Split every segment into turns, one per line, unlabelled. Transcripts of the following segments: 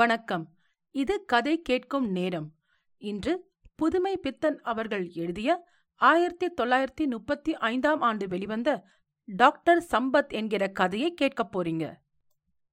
வணக்கம். இது கதை கேட்கும் நேரம். இன்று புதுமை பித்தன் அவர்கள் எழுதிய ஆயிரத்தி தொள்ளாயிரத்தி முப்பத்தி ஐந்தாம் ஆண்டு வெளிவந்த டாக்டர் சம்பத் என்கிற கதையை கேட்கப் போறீங்க.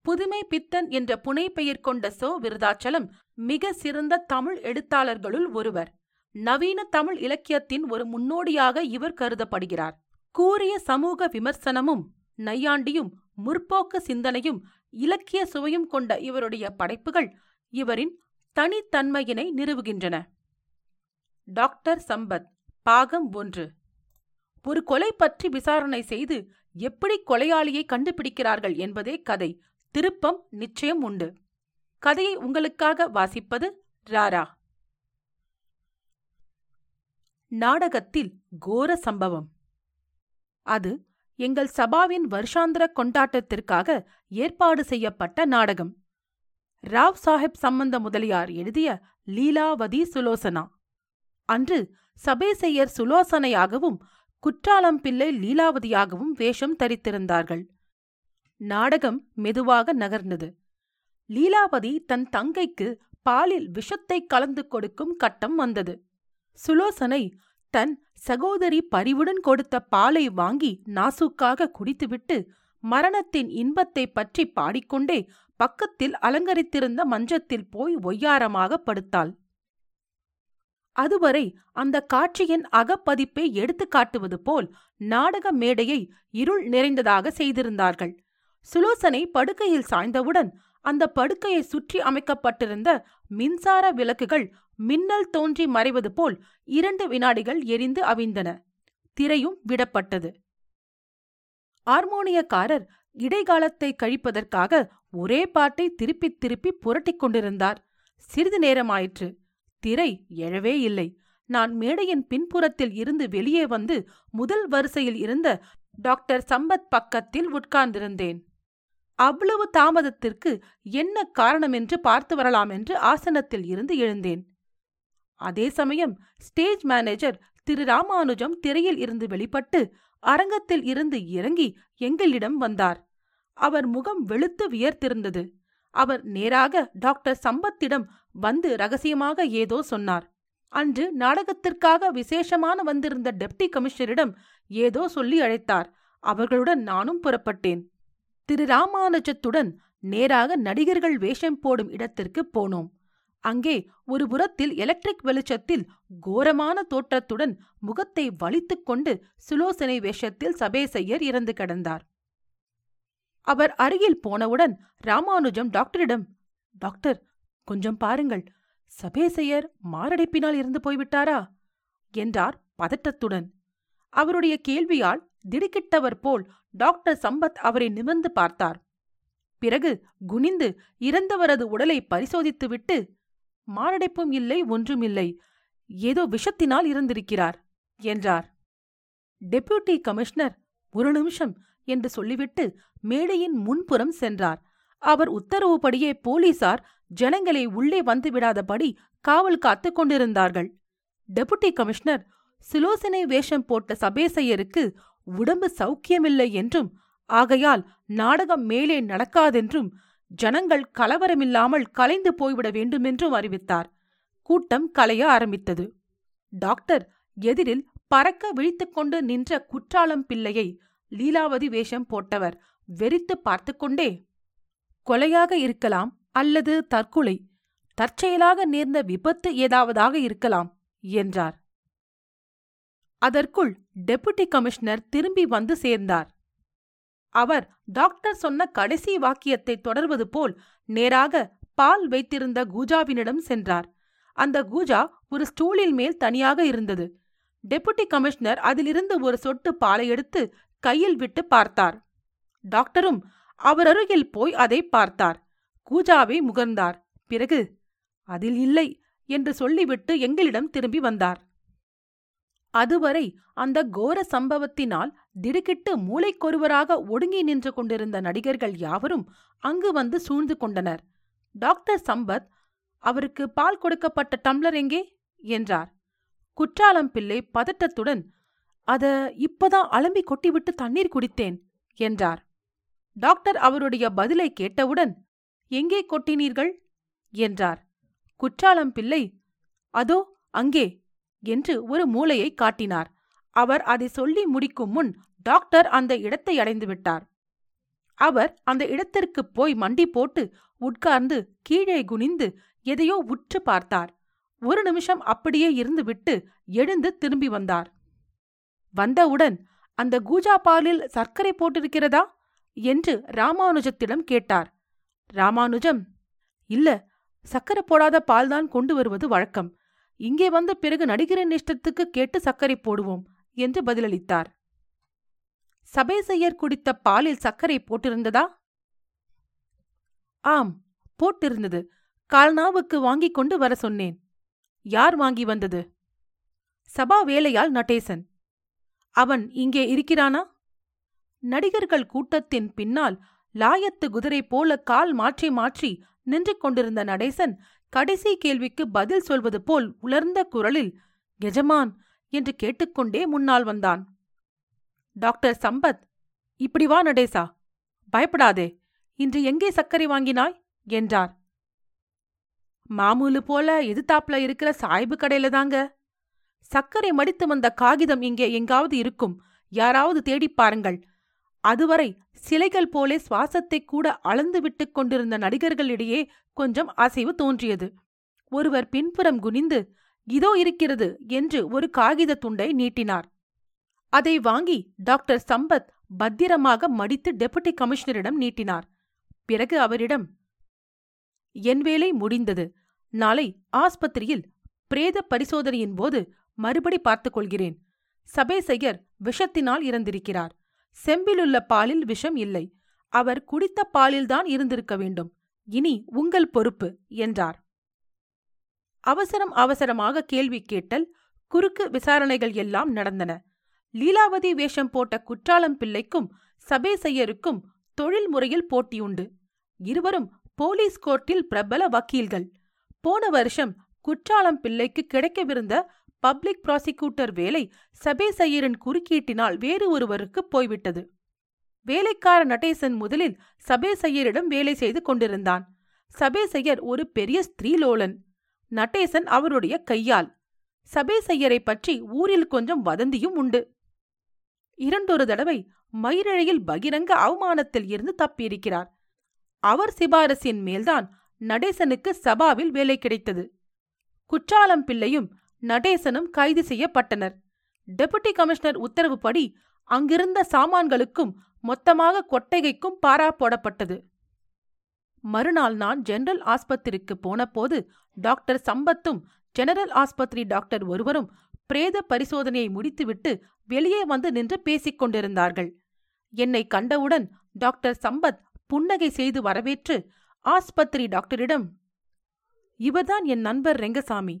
புதுமை பித்தன் என்ற புனைப்பெயர் கொண்ட சோ விருதாச்சலம் மிக சிறந்த தமிழ் எழுத்தாளர்களுள் ஒருவர். நவீன தமிழ் இலக்கியத்தின் ஒரு முன்னோடியாக இவர் கருதப்படுகிறார். கூறிய சமூக விமர்சனமும் நையாண்டியும் முற்போக்கு சிந்தனையும் இலக்கிய சுவையும் கொண்ட இவருடைய படைப்புகள் இவரின் தனித்தன்மையினை நிறுவுகின்றன. டாக்டர் சம்பத் பாகம் ஒன்று. ஒரு கொலை பற்றி விசாரணை செய்து எப்படி கொலையாளியை கண்டுபிடிக்கிறார்கள் என்பதே கதை. திருப்பம் நிச்சயம் உண்டு. கதையை உங்களுக்காக வாசிப்பது ராரா. நாடகத்தில் கோர சம்பவம். அது எங்கள் சபாவின் வருஷாந்திர கொண்டாட்டத்திற்காக ஏற்பாடு செய்யப்பட்ட நாடகம். ராவ் சாஹிப் சம்பந்த முதலியார் எழுதிய லீலாவதி சுலோசனா. அன்று சபேசையர் சுலோசனையாகவும் குற்றாலம் பிள்ளை லீலாவதியாகவும் வேஷம் தரித்திருந்தார்கள். நாடகம் மெதுவாக நகர்ந்தது. லீலாவதி தன் தங்கைக்கு பாலில் விஷத்தை கலந்து கொடுக்கும் கட்டம் வந்தது. சுலோசனை தன் சகோதரி பரிவுடன் கொடுத்த பாலை வாங்கி நாசுக்காக குடித்துவிட்டு மரணத்தின் இன்பத்தை பற்றி பாடிக்கொண்டே பக்கத்தில் அலங்கரித்திருந்த மஞ்சத்தில் போய் ஒய்யாரமாக படுத்தாள். அதுவரை அந்த காட்சியின் அகப்பதிப்பை எடுத்துக் காட்டுவது போல் நாடக மேடையை இருள் நிறைந்ததாக செய்திருந்தார்கள். சுலோசனை படுக்கையில் சாய்ந்தவுடன் அந்த படுக்கையை சுற்றி அமைக்கப்பட்டிருந்த மின்சார விளக்குகள் மின்னல் தோன்றி மறைவது போல் இரண்டு வினாடிகள் எரிந்து அவிழ்ந்தன திரையும் விடப்பட்டது. ஆர்மோனியக்காரர் இடைக்காலத்தை கழிப்பதற்காக ஒரே பாட்டை திருப்பித் திருப்பி புரட்டிக் கொண்டிருந்தார். சிறிது நேரமாயிற்று. திரை எழவே இல்லை. நான் மேடையின் பின்புறத்தில் இருந்து வெளியே வந்து முதல் வரிசையில் இருந்த டாக்டர் சம்பத் பக்கத்தில் உட்கார்ந்திருந்தேன். அவ்வளவு தாமதத்திற்கு என்ன காரணம் என்று பார்த்து வரலாம் என்று ஆசனத்தில் இருந்து எழுந்தேன். அதே சமயம் ஸ்டேஜ் மேனேஜர் திரு ராமானுஜம் திரையில் இருந்து வெளிப்பட்டு அரங்கத்தில் இருந்து இறங்கி எங்களிடம் வந்தார். அவர் முகம் வெளுத்து வியர்த்திருந்தது. அவர் நேராக டாக்டர் சம்பத்திடம் வந்து ரகசியமாக ஏதோ சொன்னார். அன்று நாடகத்திற்காக விசேஷமான வந்திருந்த டெப்டி கமிஷனரிடம் ஏதோ சொல்லி அழைத்தார். அவர்களுடன் நானும் புறப்பட்டேன். திரு ராமானுஜத்துடன் நேராக நடிகர்கள் வேஷம் போடும் இடத்திற்கு போனோம். அங்கே ஒரு புறத்தில் எலக்ட்ரிக் வெளிச்சத்தில் கோரமான தோற்றத்துடன் முகத்தை வலித்துக் கொண்டு சுலோசனை வேஷத்தில் சபேசையர் இறந்து கிடந்தார். அவர் அருகில் போனவுடன் ராமானுஜம் டாக்டரிடம் டாக்டர் கொஞ்சம் பாருங்கள் சபேசையர் மாரடைப்பினால் இறந்து போய்விட்டாரா? என்றார் பதட்டத்துடன். அவருடைய கேள்வியால் திடுக்கிட்டவர் போல் டாக்டர் சம்பத் அவரை நிமிர்ந்து பார்த்தார். பிறகு குனிந்து இறந்தவரது உடலை பரிசோதித்துவிட்டு மாரடைப்பும் இல்லை ஒன்றுமில்லை ஏதோ விஷத்தினால் இருந்திருக்கிறார் என்றார். டெப்யூட்டி கமிஷனர் ஒரு நிமிஷம் என்று சொல்லிவிட்டு மேடையின் முன்புறம் சென்றார். அவர் உத்தரவுப்படியே போலீசார் ஜனங்களை உள்ளே வந்துவிடாதபடி காவல் காத்துக் கொண்டிருந்தார்கள். டெபுட்டி கமிஷனர் சுலோசனை வேஷம் போட்ட சபேசையருக்கு உடம்பு சௌக்கியமில்லை என்றும் ஆகையால் நாடகம் மேலே நடக்காதென்றும் ஜனங்கள் கலவரமில்லாமல் கலைந்து போய்விட வேண்டுமென்றும் அறிவித்தார். கூட்டம் கலைய ஆரம்பித்தது. டாக்டர் எதிரில் பறக்க விழித்துக்கொண்டு நின்ற குற்றாலம் பிள்ளையை லீலாவதி வேஷம் போட்டவர் வெறித்து பார்த்து கொண்டே கொலையாக இருக்கலாம் அல்லது தற்கொலை தற்செயலாக நேர்ந்த விபத்து ஏதாவதாக இருக்கலாம் என்றார். அதற்குள் டெபுட்டி கமிஷனர் திரும்பி வந்து சேர்ந்தார். அவர் டாக்டர் சொன்ன கடைசி வாக்கியத்தை தொடர்வது போல் நேராக பால் வைத்திருந்த கூஜாவினிடம் சென்றார். அந்த கூஜா ஒரு ஸ்டூலில் மேல் தனியாக இருந்தது. டெபுட்டி கமிஷனர் அதிலிருந்து ஒரு சொட்டு பாலை எடுத்து கையில் விட்டு பார்த்தார். டாக்டரும் அவர் அருகில் போய் அதை பார்த்தார். கூஜாவை முகர்ந்தார். பிறகு அதில் இல்லை என்று சொல்லிவிட்டு எங்களிடம் திரும்பி வந்தார். அதுவரை அந்த கோர சம்பவத்தினால் திடுக்கிட்டு மூளைக்கொருவராக ஒடுங்கி நின்று கொண்டிருந்த நடிகர்கள் யாவரும் அங்கு வந்து சூழ்ந்து கொண்டனர். டாக்டர் சம்பத் அவருக்கு பால் கொடுக்கப்பட்ட டம்ளர் எங்கே? என்றார். குற்றாலம் பிள்ளை பதட்டத்துடன் அத இப்பதான் அலம்பி கொட்டிவிட்டு தண்ணீர் குடித்தேன் என்றார். டாக்டர் அவருடைய பதிலை கேட்டவுடன் எங்கே கொட்டினீர்கள்? என்றார். குற்றாலம் பிள்ளை அதோ அங்கே. என்று ஒரு மூளையை காட்டினார். அவர் அதை சொல்லி முடிக்கும் முன் டாக்டர் அந்த இடத்தை அடைந்து விட்டார். அவர் அந்த இடத்திற்கு போய் மண்டி போட்டு உட்கார்ந்து கீழே குனிந்து எதையோ உற்று பார்த்தார். ஒரு நிமிஷம் அப்படியே இருந்துவிட்டு எழுந்து திரும்பி வந்தார். வந்தவுடன் அந்த கூஜா பாலில் சர்க்கரை போட்டிருக்கிறதா? என்று ராமானுஜத்திடம் கேட்டார். ராமானுஜம் இல்ல சக்கரை போடாத பால்தான் கொண்டு வருவது வழக்கம். இங்கே வந்த பிறகு நடிகரின் இஷ்டத்துக்கு கேட்டு சர்க்கரை போடுவோம் என்று பதிலளித்தார். சபேசையர் குடித்த பாலில் சர்க்கரை போட்டிருந்ததா? ஆம் போட்டிருந்தது. கால்நாவுக்கு வாங்கிக் கொண்டு வர சொன்னேன். யார் வாங்கி வந்தது? சபா வேலையால் நடேசன். அவன் இங்கே இருக்கிறானா? நடிகர்கள் கூட்டத்தின் பின்னால் லாயத்து குதிரை போல கால் மாற்றி மாற்றி நின்று கொண்டிருந்த நடேசன் கடைசி கேள்விக்கு பதில் சொல்வது போல் உலர்ந்த குரலில் எஜமான் என்று கேட்டுக்கொண்டே முன்னால் வந்தான். டாக்டர் சம்பத் இப்படி வா நடேசா பயப்படாதே இன்று எங்கே சர்க்கரை வாங்கினாய்? என்றார். மாமூலு போல எதிர்த்தாப்புல இருக்கிற சாய்பு கடையில தாங்க. சர்க்கரை மடித்து வந்த காகிதம் இங்கே எங்காவது இருக்கும் யாராவது தேடிப் பாருங்கள் அதுவரை சிலைகள் போலே சுவாசத்தை கூட அளந்து விட்டுக் கொண்டிருந்த நடிகர்களிடையே கொஞ்சம் அசைவு தோன்றியது. ஒருவர் பின்புறம் குனிந்து இதோ இருக்கிறது என்று ஒரு காகித துண்டை நீட்டினார். அதை வாங்கி டாக்டர் சம்பத் பத்திரமாக மடித்து டெபுட்டி கமிஷனரிடம் நீட்டினார். பிறகு அவரிடம் என் வேலை முடிந்தது. நாளை ஆஸ்பத்திரியில் பிரேத பரிசோதனையின் போது மறுபடி பார்த்துக் கொள்கிறேன். சபேசையர் விஷத்தினால் இறந்திருக்கிறார். செம்பிலுள்ள பாலில் விஷம் இல்லை. அவர் குடித்த பாலில்தான் இருந்திருக்க வேண்டும். இனி உங்கள் பொறுப்பு என்றார். அவசரம் அவசரமாக கேள்வி கேட்டல் குறுக்கு விசாரணைகள் எல்லாம் நடந்தன. லீலாவதி வேஷம் போட்ட குற்றாலம் பிள்ளைக்கும் சபேசையருக்கும் தொழில் முறையில் போட்டியுண்டு இருவரும் போலீஸ் கோர்ட்டில் பிரபல வக்கீல்கள். போன வருஷம் குற்றாலம் பிள்ளைக்கு கிடைக்கவிருந்த பப்ளிக் ப்ராசிக்யூட்டர் வேலை சபேசையரின் குறுக்கீட்டினால் வேறு ஒருவருக்கு போய்விட்டது. வேலைக்கார நடேசன் முதலில் சபேசையரிடம் வேலை செய்து கொண்டிருந்தான். சபேசையர் ஒரு பெரிய ஸ்திரீலோலன். நடேசன் அவருடைய கையால். சபேசையரை பற்றி ஊரில் கொஞ்சம் வதந்தியும் உண்டு. இரண்டொரு தடவை மயிரழையில் பகிரங்க அவமானத்தில் இருந்து தப்பியிருக்கிறார். அவர் சிபாரசின் மேல்தான் நடேசனுக்கு சபாவில் வேலை கிடைத்தது. குற்றாலம் பிள்ளையும் நடேசனும் கைது செய்யப்பட்டனர். டெபுட்டி கமிஷனர் உத்தரவுப்படி அங்கிருந்த சாமான்களுக்கும் மொத்தமாக கொட்டகைக்கும் பாரா போடப்பட்டது. மறுநாள் நான் ஜெனரல் ஆஸ்பத்திரிக்கு போனபோது டாக்டர் சம்பத்தும் ஜெனரல் ஆஸ்பத்திரி டாக்டர் ஒருவரும் பிரேத பரிசோதனையை முடித்துவிட்டு வெளியே வந்து நின்று பேசிக் கொண்டிருந்தார்கள். என்னை கண்டவுடன் டாக்டர் சம்பத் புன்னகை செய்து வரவேற்று ஆஸ்பத்திரி டாக்டரிடம் இவர்தான் என் நண்பர் ரெங்கசாமி.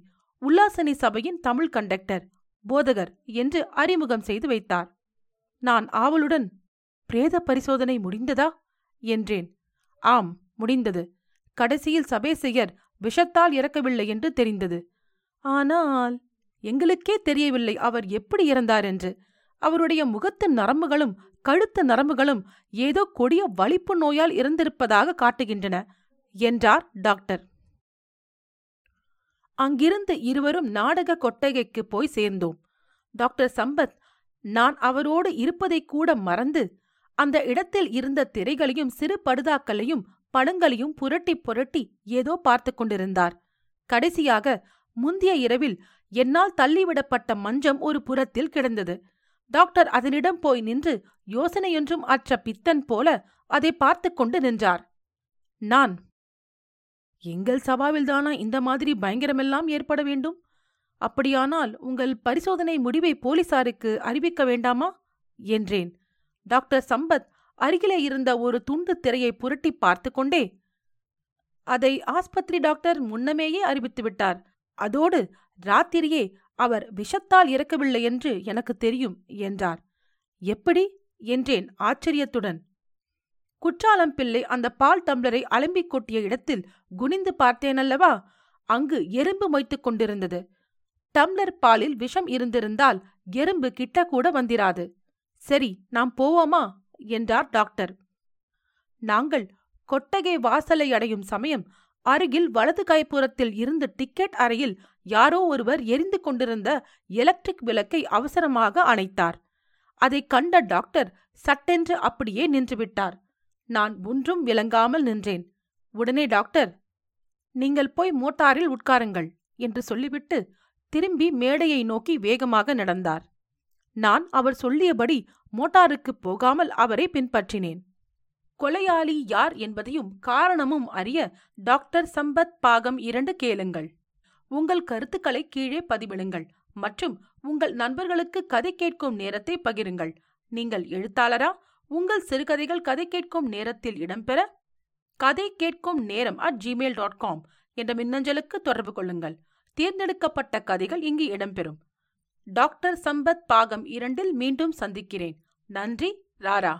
உல்லாசனி சபையின் தமிழ் கண்டக்டர் போதகர் என்று அறிமுகம் செய்து வைத்தார். நான் ஆவலுடன் பிரேத பரிசோதனை முடிந்ததா? என்றேன். ஆம் முடிந்தது. கடைசியில் சபேசையர் விஷத்தால் இறக்கவில்லை என்று தெரிந்தது. ஆனால் எங்களுக்கே தெரியவில்லை அவர் எப்படி இறந்தார் என்று. அவருடைய முகத்து நரம்புகளும் கழுத்து நரம்புகளும் ஏதோ கொடிய வலிப்பு நோயால் இறந்திருப்பதாக காட்டுகின்றன என்றார் டாக்டர். அங்கிருந்து இருவரும் நாடக கொட்டகைக்கு போய் சேர்ந்தோம். டாக்டர் சம்பத் நான் அவரோடு இருப்பதைக் கூட மறந்து அந்த இடத்தில் இருந்த திரைகளையும் சிறு படுதாக்களையும் பழங்களையும் புரட்டி புரட்டி ஏதோ பார்த்து கொண்டிருந்தார். கடைசியாக முந்திய இரவில் என்னால் தள்ளிவிடப்பட்ட மஞ்சம் ஒரு புறத்தில் கிடந்தது. டாக்டர் அதனிடம் போய் நின்று யோசனையொன்றும் அற்ற பித்தன் போல அதை பார்த்து கொண்டு நின்றார். நான் எங்கள் சபாவில்தானா இந்த மாதிரி பயங்கரமெல்லாம் ஏற்பட வேண்டும்? அப்படியானால் உங்கள் பரிசோதனை முடிவை போலீசாருக்கு அறிவிக்க வேண்டாமா? என்றேன். டாக்டர் சம்பத் அருகிலே இருந்த ஒரு துண்டு திரையை புரட்டி பார்த்து கொண்டே அதை ஆஸ்பத்திரி டாக்டர் முன்னமேயே அறிவித்துவிட்டார் அதோடு ராத்திரியே அவர் விஷத்தால் இறக்கவில்லை என்று எனக்கு தெரியும் என்றார். எப்படி? என்றேன் ஆச்சரியத்துடன். குற்றாலம் பிள்ளை அந்த பால் டம்ளரை அலம்பிக் கொட்டிய இடத்தில் குனிந்து பார்த்தேனல்லவா? அங்கு எறும்பு மொய்த்துக் கொண்டிருந்தது. டம்ளர் பாலில் விஷம் இருந்திருந்தால் எறும்பு கிட்ட கூட வந்திராது. சரி நாம் போவோமா? என்றார் டாக்டர். நாங்கள் கொட்டகை வாசலை அடையும் சமயம் அருகில் வலது கைப்புறத்தில் இருந்த டிக்கெட் அறையில் யாரோ ஒருவர் எரிந்து கொண்டிருந்த எலக்ட்ரிக் விளக்கை அவசரமாக அணைத்தார். அதை கண்ட டாக்டர் சட்டென்று அப்படியே நின்றுவிட்டார். நான் ஒன்றும் விளங்காமல் நின்றேன். உடனே டாக்டர் நீங்கள் போய் மோட்டாரில் உட்காருங்கள் என்று சொல்லிவிட்டு திரும்பி மேடையை நோக்கி வேகமாக நடந்தார். நான் அவர் சொல்லியபடி மோட்டாருக்கு போகாமல் அவரை பின்பற்றினேன். கொலையாளி யார் என்பதையும் காரணமும் அறிய டாக்டர் சம்பத் பாகம் இரண்டு கேளுங்கள். உங்கள் கருத்துக்களை கீழே பதிவிடுங்கள் மற்றும் உங்கள் நண்பர்களுக்கு கதை கேட்கும் நேரத்தை பகிருங்கள். நீங்கள் எழுத்தாளரா உங்கள் சிறுகதைகள் கதை கேட்கும் நேரத்தில் இடம்பெற கதை கேட்கும் நேரம் அட் ஜிமெயில் டாட் காம் என்ற மின்னஞ்சலுக்கு தொடர்பு கொள்ளுங்கள். தேர்ந்தெடுக்கப்பட்ட கதைகள் இங்கு இடம்பெறும். டாக்டர் சம்பத் பாகம் இரண்டில் மீண்டும் சந்திக்கிறேன். நன்றி ராரா.